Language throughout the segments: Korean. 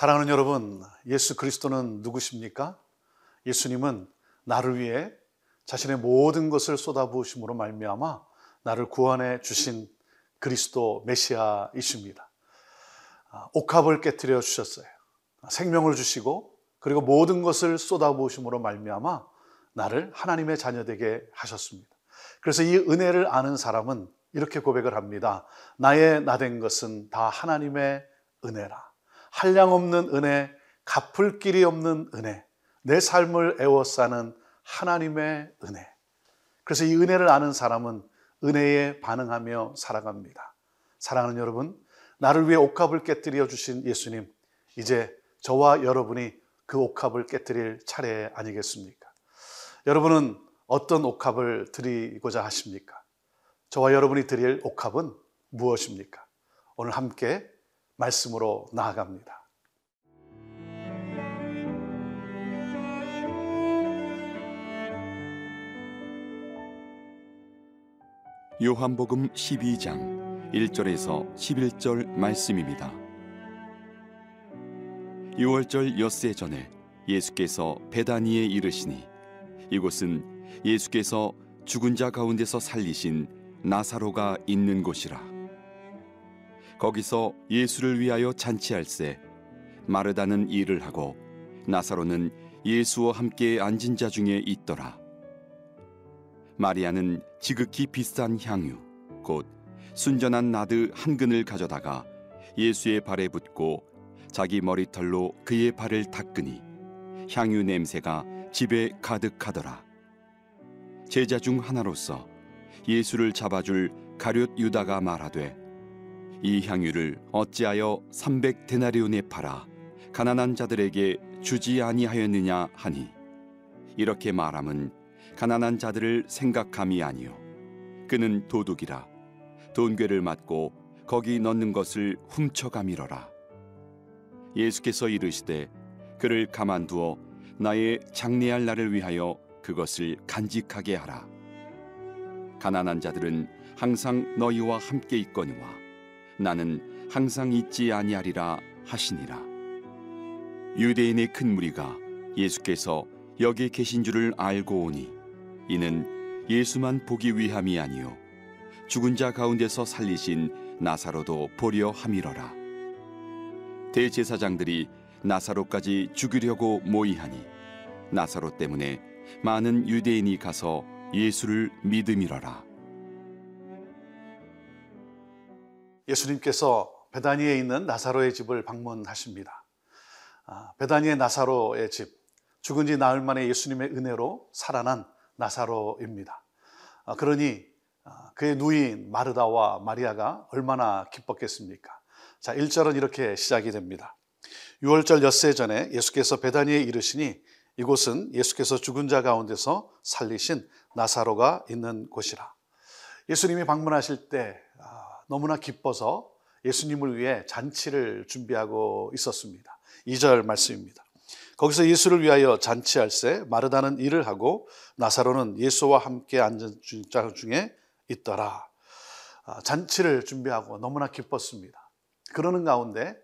사랑하는 여러분, 예수 그리스도는 누구십니까? 예수님은 나를 위해 자신의 모든 것을 쏟아부으심으로 말미암아 나를 구원해 주신 그리스도 메시아이십니다. 아, 옥합을 깨뜨려 주셨어요. 생명을 주시고 그리고 모든 것을 쏟아부으심으로 말미암아 나를 하나님의 자녀 되게 하셨습니다. 그래서 이 은혜를 아는 사람은 이렇게 고백을 합니다. 나의 나 된 것은 다 하나님의 은혜라. 한량 없는 은혜, 갚을 길이 없는 은혜, 내 삶을 애워싸는 하나님의 은혜. 그래서 이 은혜를 아는 사람은 은혜에 반응하며 살아갑니다. 사랑하는 여러분, 나를 위해 옥합을 깨뜨려 주신 예수님, 이제 저와 여러분이 그 옥합을 깨뜨릴 차례 아니겠습니까? 여러분은 어떤 옥합을 드리고자 하십니까? 저와 여러분이 드릴 옥합은 무엇입니까? 오늘 함께 말씀으로 나아갑니다. 요한복음 12장 1절에서 11절 말씀입니다. 6월절 엿새 전에 예수께서 베다니에 이르시니 이곳은 예수께서 죽은 자 가운데서 살리신 나사로가 있는 곳이라. 거기서 예수를 위하여 잔치할세 마르다는 일을 하고 나사로는 예수와 함께 앉은 자 중에 있더라. 마리아는 지극히 비싼 향유 곧 순전한 나드 한 근을 가져다가 예수의 발에 붓고 자기 머리털로 그의 발을 닦으니 향유 냄새가 집에 가득하더라. 제자 중 하나로서 예수를 잡아줄 가룟 유다가 말하되 이 향유를 어찌하여 300 데나리온에 팔아 가난한 자들에게 주지 아니하였느냐 하니? 이렇게 말함은 가난한 자들을 생각함이 아니요. 그는 도둑이라. 돈괴를 맞고 거기 넣는 것을 훔쳐가미러라. 예수께서 이르시되 그를 가만두어 나의 장례할 날을 위하여 그것을 간직하게 하라. 가난한 자들은 항상 너희와 함께 있거니와 나는 항상 잊지 아니하리라 하시니라. 유대인의 큰 무리가 예수께서 여기 계신 줄을 알고 오니 이는 예수만 보기 위함이 아니요 죽은 자 가운데서 살리신 나사로도 보려 함이러라. 대제사장들이 나사로까지 죽이려고 모이하니 나사로 때문에 많은 유대인이 가서 예수를 믿음이러라. 예수님께서 베다니에 있는 나사로의 집을 방문하십니다. 아, 베다니의 나사로의 집, 죽은 지 나흘 만에 예수님의 은혜로 살아난 나사로입니다. 아, 그러니 아, 그의 누인 마르다와 마리아가 얼마나 기뻤겠습니까? 자, 1절은 이렇게 시작이 됩니다. 6월절 엿새 전에 예수께서 베다니에 이르시니 이곳은 예수께서 죽은 자 가운데서 살리신 나사로가 있는 곳이라. 예수님이 방문하실 때 너무나 기뻐서 예수님을 위해 잔치를 준비하고 있었습니다. 2절 말씀입니다. 거기서 예수를 위하여 잔치할새 마르다는 일을 하고 나사로는 예수와 함께 앉은 자 중에 있더라. 아, 잔치를 준비하고 너무나 기뻤습니다. 그러는 가운데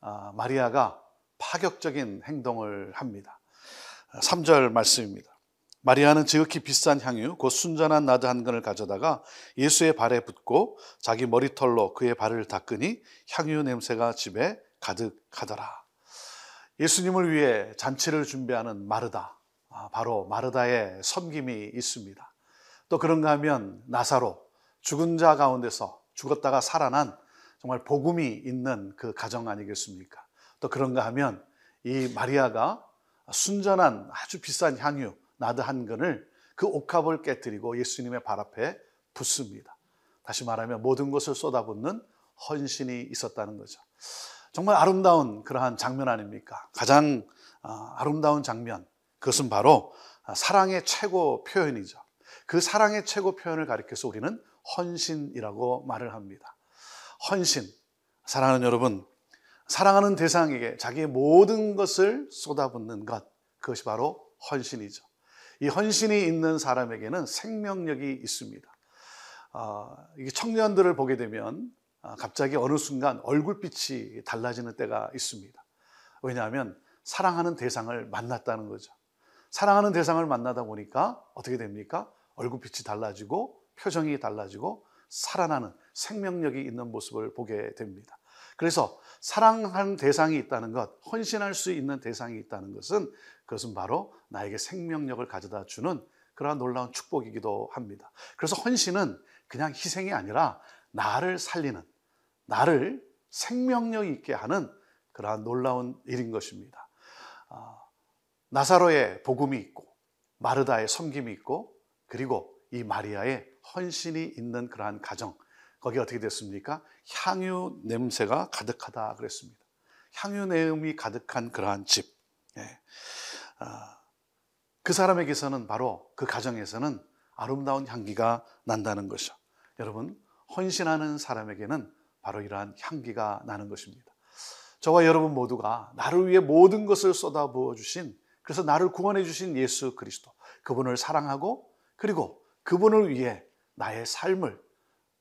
아, 마리아가 파격적인 행동을 합니다. 3절 말씀입니다. 마리아는 지극히 비싼 향유, 곧 순전한 나드 한 근을 가져다가 예수의 발에 붓고 자기 머리털로 그의 발을 닦으니 향유 냄새가 집에 가득하더라. 예수님을 위해 잔치를 준비하는 마르다, 아, 바로 마르다의 섬김이 있습니다. 또 그런가 하면 나사로, 죽은 자 가운데서 죽었다가 살아난 정말 복음이 있는 그 가정 아니겠습니까? 또 그런가 하면 이 마리아가 순전한 아주 비싼 향유, 나드 한 근을 그 옥합을 깨뜨리고 예수님의 발 앞에 붓습니다. 다시 말하면 모든 것을 쏟아붓는 헌신이 있었다는 거죠. 정말 아름다운 그러한 장면 아닙니까? 가장 아, 아름다운 장면. 그것은 바로 사랑의 최고 표현이죠. 그 사랑의 최고 표현을 가리켜서 우리는 헌신이라고 말을 합니다. 헌신. 사랑하는 여러분, 사랑하는 대상에게 자기의 모든 것을 쏟아붓는 것. 그것이 바로 헌신이죠. 이 헌신이 있는 사람에게는 생명력이 있습니다. 어, 이게 청년들을 보게 되면 어, 갑자기 어느 순간 얼굴빛이 달라지는 때가 있습니다. 왜냐하면 사랑하는 대상을 만났다는 거죠. 사랑하는 대상을 만나다 보니까 어떻게 됩니까? 얼굴빛이 달라지고 표정이 달라지고 살아나는 생명력이 있는 모습을 보게 됩니다. 그래서 사랑하는 대상이 있다는 것, 헌신할 수 있는 대상이 있다는 것은 그것은 바로 나에게 생명력을 가져다 주는 그러한 놀라운 축복이기도 합니다. 그래서 헌신은 그냥 희생이 아니라 나를 살리는, 나를 생명력 있게 하는 그러한 놀라운 일인 것입니다. 아, 나사로의 복음이 있고, 마르다의 섬김이 있고, 그리고 이 마리아의 헌신이 있는 그러한 가정, 거기 어떻게 됐습니까? 향유 냄새가 가득하다 그랬습니다. 향유 내음이 가득한 그러한 집. 예. 아, 그 사람에게서는 바로 그 가정에서는 아름다운 향기가 난다는 것이죠. 여러분, 헌신하는 사람에게는 바로 이러한 향기가 나는 것입니다. 저와 여러분 모두가 나를 위해 모든 것을 쏟아부어 주신 그래서 나를 구원해 주신 예수 그리스도 그분을 사랑하고 그리고 그분을 위해 나의 삶을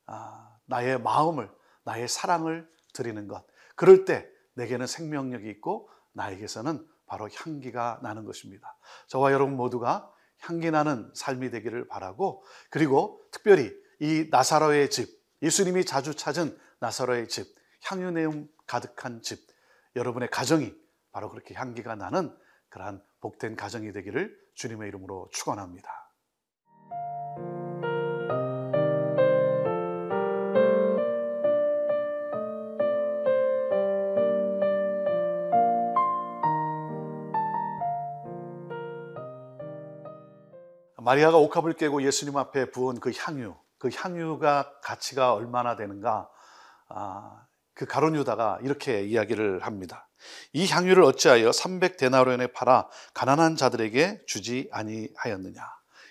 아, 나의 마음을 나의 사랑을 드리는 것 그럴 때 내게는 생명력이 있고 나에게서는 바로 향기가 나는 것입니다. 저와 여러분 모두가 향기 나는 삶이 되기를 바라고 그리고 특별히 이 나사로의 집 예수님이 자주 찾은 나사로의 집 향유 내음 가득한 집 여러분의 가정이 바로 그렇게 향기가 나는 그러한 복된 가정이 되기를 주님의 이름으로 축원합니다. 마리아가 옥합을 깨고 예수님 앞에 부은 그 향유, 그 향유가 가치가 얼마나 되는가? 아, 그 가론 유다가 이렇게 이야기를 합니다. 이 향유를 어찌하여 300데나리온에 팔아 가난한 자들에게 주지 아니하였느냐?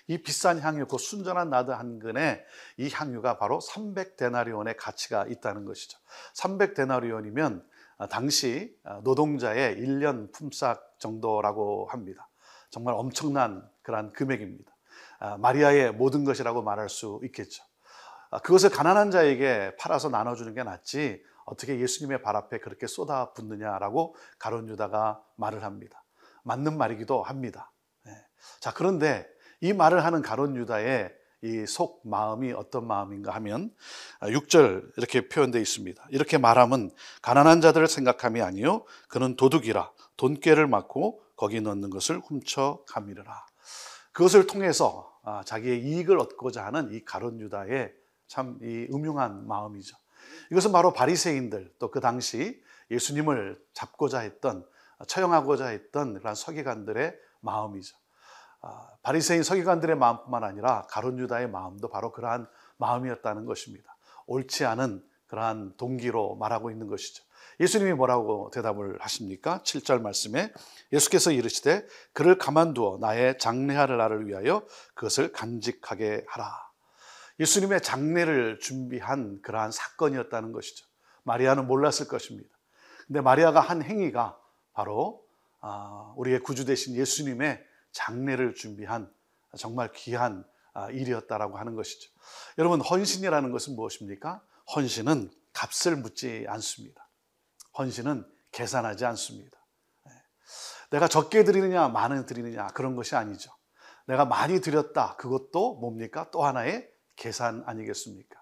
이 비싼 향유, 그 순전한 나드 한 근에 이 향유가 바로 300데나리온의 가치가 있다는 것이죠. 300데나리온이면 당시 노동자의 1년 품삯 정도라고 합니다. 정말 엄청난 그러한 금액입니다. 아, 마리아의 모든 것이라고 말할 수 있겠죠. 아, 그것을 가난한 자에게 팔아서 나눠주는 게 낫지 어떻게 예수님의 발 앞에 그렇게 쏟아 붓느냐라고 가론 유다가 말을 합니다. 맞는 말이기도 합니다. 네. 자 그런데 이 말을 하는 가론 유다의 이 속 마음이 어떤 마음인가 하면 6절 이렇게 표현되어 있습니다. 이렇게 말하면 가난한 자들을 생각함이 아니요 그는 도둑이라 돈꾀를 맞고 거기 넣는 것을 훔쳐 가미르라. 그것을 통해서 아, 자기의 이익을 얻고자 하는 이 가론 유다의 참 이 음흉한 마음이죠. 이것은 바로 바리새인들 또 그 당시 예수님을 잡고자 했던 처형하고자 했던 그런 서기관들의 마음이죠. 아, 바리새인 서기관들의 마음뿐만 아니라 가론 유다의 마음도 바로 그러한 마음이었다는 것입니다. 옳지 않은 그러한 동기로 말하고 있는 것이죠. 예수님이 뭐라고 대답을 하십니까? 7절 말씀에 예수께서 이르시되 그를 가만두어 나의 장례할 날을 위하여 그것을 간직하게 하라. 예수님의 장례를 준비한 그러한 사건이었다는 것이죠. 마리아는 몰랐을 것입니다. 근데 마리아가 한 행위가 바로 아, 우리의 구주 되신 예수님의 장례를 준비한 정말 귀한 아, 일이었다라고 하는 것이죠. 여러분 헌신이라는 것은 무엇입니까? 헌신은 값을 묻지 않습니다. 헌신은 계산하지 않습니다. 예. 내가 적게 드리느냐, 많은 드리느냐, 그런 것이 아니죠. 내가 많이 드렸다. 그것도 뭡니까? 또 하나의 계산 아니겠습니까?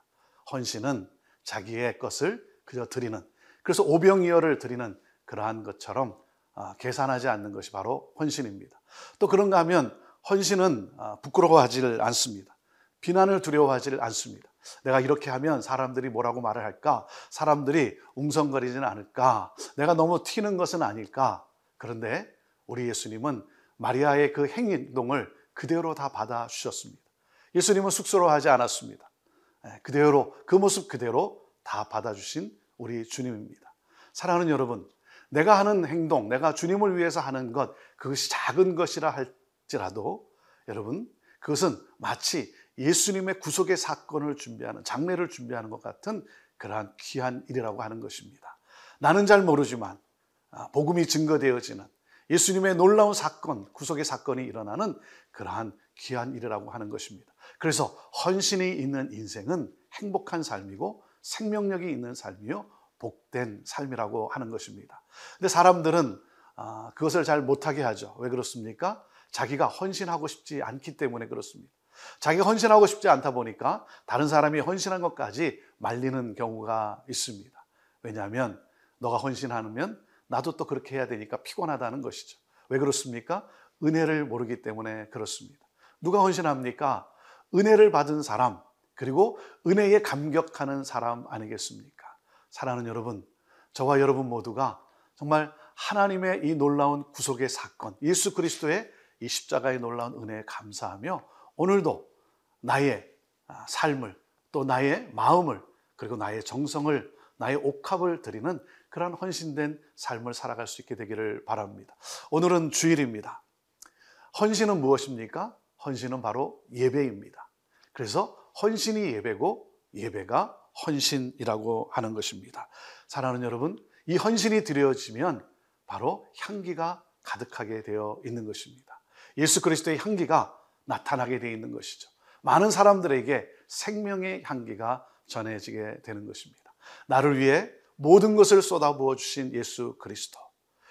헌신은 자기의 것을 그저 드리는, 그래서 오병이어를 드리는 그러한 것처럼 아, 계산하지 않는 것이 바로 헌신입니다. 또 그런가 하면 헌신은 아, 부끄러워하지 않습니다. 비난을 두려워하지 않습니다. 내가 이렇게 하면 사람들이 뭐라고 말을 할까? 사람들이 웅성거리지는 않을까? 내가 너무 튀는 것은 아닐까? 그런데 우리 예수님은 마리아의 그 행동을 그대로 다 받아주셨습니다. 예수님은 쑥스러워하지 않았습니다. 예, 그대로, 그 모습 그대로 다 받아주신 우리 주님입니다. 사랑하는 여러분, 내가 하는 행동, 내가 주님을 위해서 하는 것, 그것이 작은 것이라 할지라도 여러분, 그것은 마치 예수님의 구속의 사건을 준비하는 장례를 준비하는 것 같은 그러한 귀한 일이라고 하는 것입니다. 나는 잘 모르지만 아, 복음이 증거되어지는 예수님의 놀라운 사건, 구속의 사건이 일어나는 그러한 귀한 일이라고 하는 것입니다. 그래서 헌신이 있는 인생은 행복한 삶이고 생명력이 있는 삶이요 복된 삶이라고 하는 것입니다. 근데 사람들은 아, 그것을 잘 못하게 하죠. 왜 그렇습니까? 자기가 헌신하고 싶지 않기 때문에 그렇습니다. 자기가 헌신하고 싶지 않다 보니까 다른 사람이 헌신한 것까지 말리는 경우가 있습니다. 왜냐하면 너가 헌신하면 나도 또 그렇게 해야 되니까 피곤하다는 것이죠. 왜 그렇습니까? 은혜를 모르기 때문에 그렇습니다. 누가 헌신합니까? 은혜를 받은 사람, 그리고 은혜에 감격하는 사람 아니겠습니까? 사랑하는 여러분, 저와 여러분 모두가 정말 하나님의 이 놀라운 구속의 사건, 예수 그리스도의 이 십자가의 놀라운 은혜에 감사하며 오늘도 나의 아, 삶을 또 나의 마음을 그리고 나의 정성을 나의 옥합을 드리는 그러한 헌신된 삶을 살아갈 수 있게 되기를 바랍니다. 오늘은 주일입니다. 헌신은 무엇입니까? 헌신은 바로 예배입니다. 그래서 헌신이 예배고 예배가 헌신이라고 하는 것입니다. 사랑하는 여러분, 이 헌신이 드려지면 바로 향기가 가득하게 되어 있는 것입니다. 예수 그리스도의 향기가 나타나게 되어 있는 것이죠. 많은 사람들에게 생명의 향기가 전해지게 되는 것입니다. 나를 위해 모든 것을 쏟아부어 주신 예수 그리스도.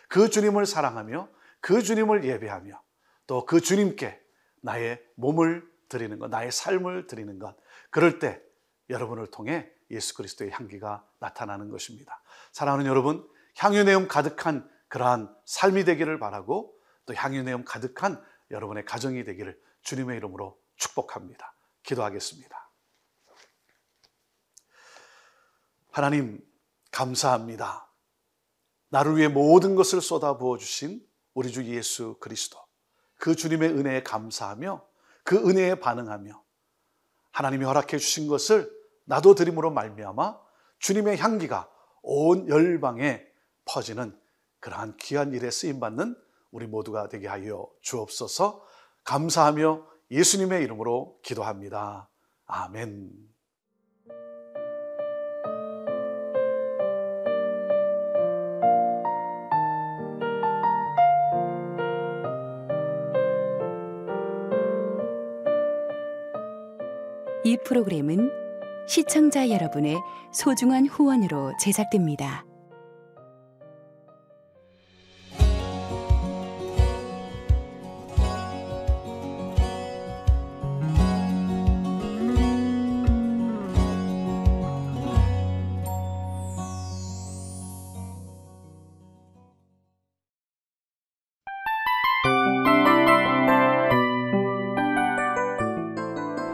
그 주님을 사랑하며 그 주님을 예배하며 또 그 주님께 나의 몸을 드리는 것, 나의 삶을 드리는 것. 그럴 때 여러분을 통해 예수 그리스도의 향기가 나타나는 것입니다. 사랑하는 여러분, 향유내음 가득한 그러한 삶이 되기를 바라고 또 향유내음 가득한 여러분의 가정이 되기를 주님의 이름으로 축복합니다. 기도하겠습니다. 하나님, 감사합니다. 나를 위해 모든 것을 쏟아부어 주신 우리 주 예수 그리스도. 그 주님의 은혜에 감사하며 그 은혜에 반응하며 하나님이 허락해 주신 것을 나도 드림으로 말미암아 주님의 향기가 온 열방에 퍼지는 그러한 귀한 일에 쓰임 받는 우리 모두가 되게 하여 주옵소서. 감사하며 예수님의 이름으로 기도합니다. 아멘. 이 프로그램은 시청자 여러분의 소중한 후원으로 제작됩니다.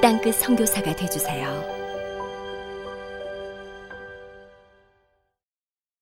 땅끝 성교사가 되주세요